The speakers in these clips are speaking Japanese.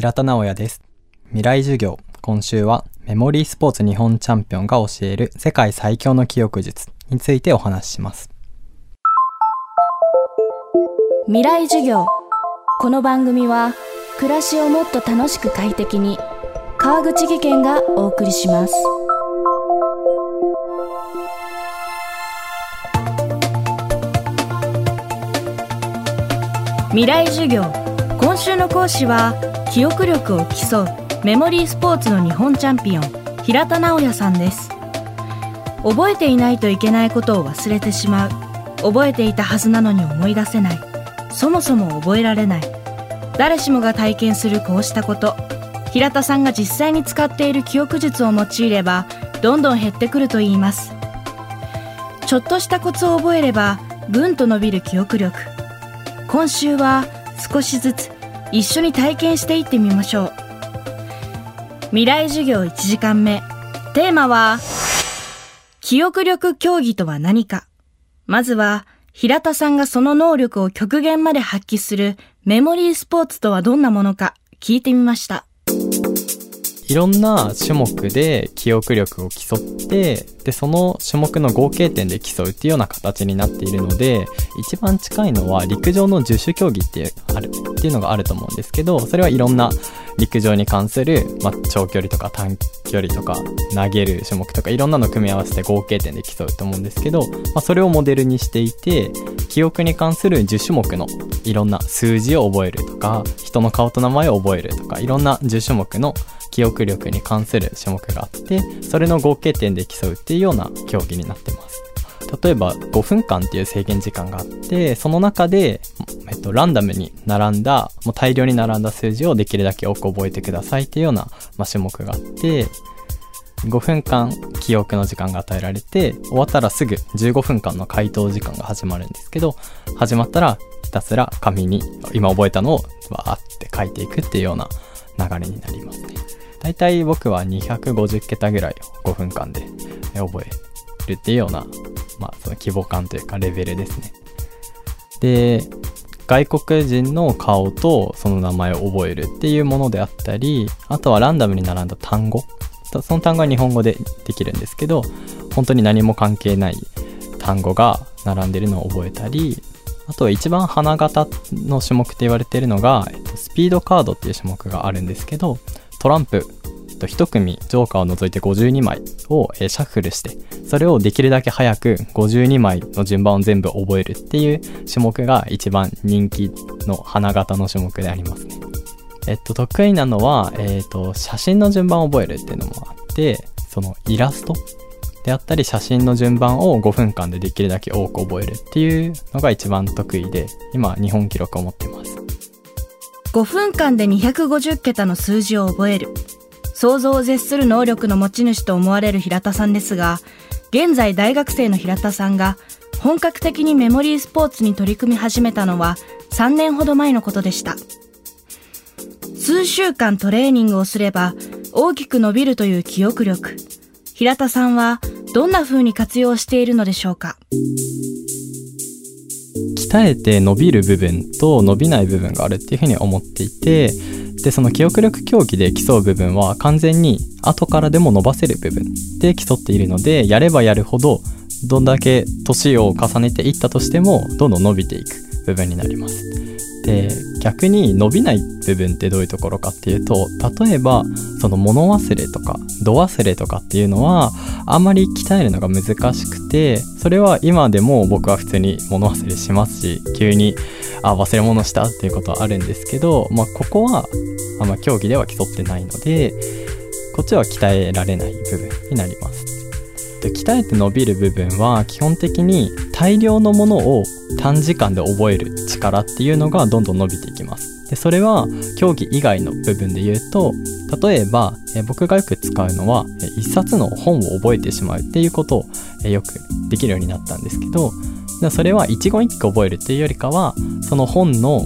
平田直也です。未来授業。今週はメモリースポーツ日本チャンピオンが教える世界最強の記憶術についてお話しします。未来授業。この番組は暮らしをもっと楽しく快適に川口義賢がお送りします。未来授業。今週の講師は記憶力を競うメモリースポーツの日本チャンピオン平田直也さんです。覚えていないといけないことを忘れてしまう。覚えていたはずなのに思い出せない。そもそも覚えられない。誰しもが体験するこうしたこと。平田さんが実際に使っている記憶術を用いればどんどん減ってくるといいます。ちょっとしたコツを覚えればぐんと伸びる記憶力。今週は少しずつ一緒に体験していってみましょう。未来授業1時間目。テーマは記憶力競技とは何か。まずは平田さんがその能力を極限まで発揮するメモリースポーツとはどんなものか聞いてみました。いろんな種目で記憶力を競ってでその種目の合計点で競うっていうような形になっているので一番近いのは陸上の十種競技ってあるっていうのがあると思うんですけどそれはいろんな陸上に関する、ま、長距離とか短距離とか投げる種目とかいろんなの組み合わせて合計点で競うと思うんですけど、まあ、それをモデルにしていて記憶に関する10種目のいろんな数字を覚えるとか人の顔と名前を覚えるとかいろんな10種目の記憶力に関する種目があってそれの合計点で競うっていうような競技になってます。例えば5分間っていう制限時間があってその中で、えっと、ランダムに並んだもう大量に並んだ数字をできるだけ多く覚えてくださいっていうような、まあ、種目があって5分間記憶の時間が与えられて終わったらすぐ15分間の回答時間が始まるんですけど始まったらひたすら紙に今覚えたのをわーって書いていくっていうような流れになりますね。大体僕は250桁ぐらい5分間で覚えるっていうような、まあ、その規模感というかレベルですね。で、外国人の顔とその名前を覚えるっていうものであったり、あとはランダムに並んだ単語。その単語は日本語でできるんですけど、本当に何も関係ない単語が並んでるのを覚えたり、あとは一番花形の種目って言われてるのが、えっと、スピードカードっていう種目があるんですけど、トランプと1組ジョーカーを除いて52枚をシャッフルしてそれをできるだけ早く52枚の順番を全部覚えるっていう種目が一番人気の花形の種目でありますね。えっと得意なのは、えっと写真の順番を覚えるっていうのもあってそのイラストであったり写真の順番を5分間でできるだけ多く覚えるっていうのが一番得意で今日本記録を持ってます。5分間で250桁の数字を覚える想像を絶する能力の持ち主と思われる平田さんですが現在大学生の平田さんが本格的にメモリースポーツに取り組み始めたのは3年ほど前のことでした。数週間トレーニングをすれば大きく伸びるという記憶力。平田さんはどんな風に活用しているのでしょうか？鍛えて伸びる部分と伸びない部分があるっていうふうに思っていてでその記憶力競技で競う部分は完全に後からでも伸ばせる部分で競っているのでやればやるほどどんだけ年を重ねていったとしてもどんどん伸びていく部分になります。で逆に伸びない部分ってどういうところかっていうと例えばその物忘れとか度忘れとかっていうのはあんまり鍛えるのが難しくてそれは今でも僕は普通に物忘れしますし急にあ忘れ物したっていうことはあるんですけど、まあ、ここはあんま競技では競ってないのでこっちは鍛えられない部分になります。で鍛えて伸びる部分は基本的に大量のものを短時間で覚える力っていうのがどんどん伸びていきます。でそれは競技以外の部分で言うと例えばえ僕がよく使うのは一冊の本を覚えてしまうっていうことをえよくできるようになったんですけどそれは一言一句覚えるっていうよりかはその本の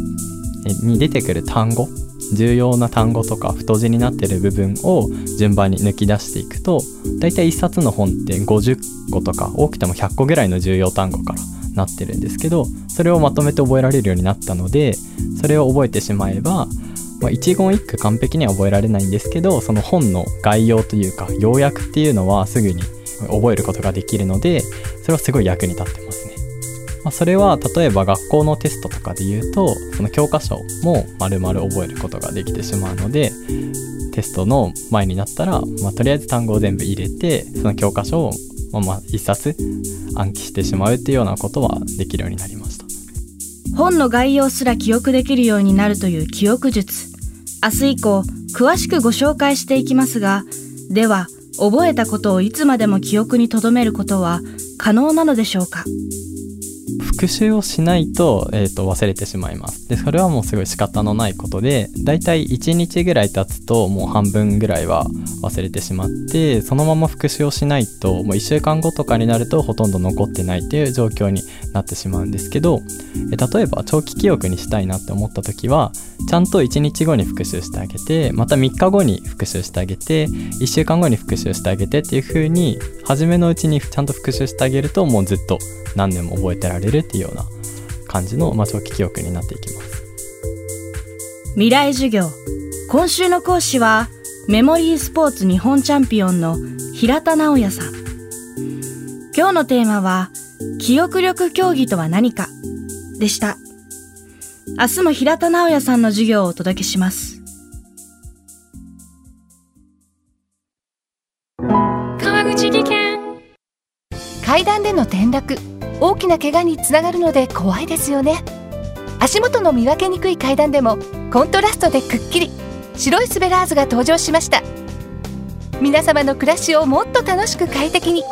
に出てくる単語重要な単語とか太字になってる部分を順番に抜き出していくと大体1冊の本って50個とか多くても100個ぐらいの重要単語からなってるんですけどそれをまとめて覚えられるようになったのでそれを覚えてしまえばまあ、一言一句完璧には覚えられないんですけどその本の概要というか要約っていうのはすぐに覚えることができるのでそれはすごい役に立ってますね。まあ、それは例えば学校のテストとかで言うとその教科書も丸々覚えることができてしまうのでテストの前になったら、まあ、とりあえず単語を全部入れてその教科書をまあまあ一冊暗記してしまうっていうようなことはできるようになりました。本の概要すら記憶できるようになるという記憶術。明日以降詳しくご紹介していきますがでは覚えたことをいつまでも記憶に留めることは可能なのでしょうか？復習をしないと,、えー、と忘れてしまいます。でそれはもうすごい仕方のないことでだいたい1日ぐらい経つともう半分ぐらいは忘れてしまってそのまま復習をしないともう1週間後とかになるとほとんど残ってないっていう状況になってしまうんですけどえ例えば長期記憶にしたいなって思った時はちゃんと1日後に復習してあげてまた3日後に復習してあげて1週間後に復習してあげてっていう風に初めのうちにちゃんと復習してあげるともうずっと何年も覚えてられるっていうような感じの、まあ、長期記憶になっていきます。未来授業。今週の講師はメモリースポーツ日本チャンピオンの平田直也さん。今日のテーマは記憶力競技とは何かでした。明日も平田直也さんの授業をお届けします。川口技研。階段での転落。大きな怪我につながるので怖いですよね。足元の見分けにくい階段でもコントラストでくっきり。白いスベラーズが登場しました。皆様の暮らしをもっと楽しく快適に。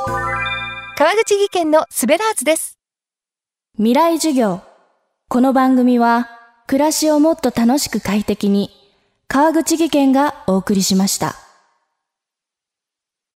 川口技研のスベラーズです。未来授業この番組は暮らしをもっと楽しく快適に川口技研がお送りしました。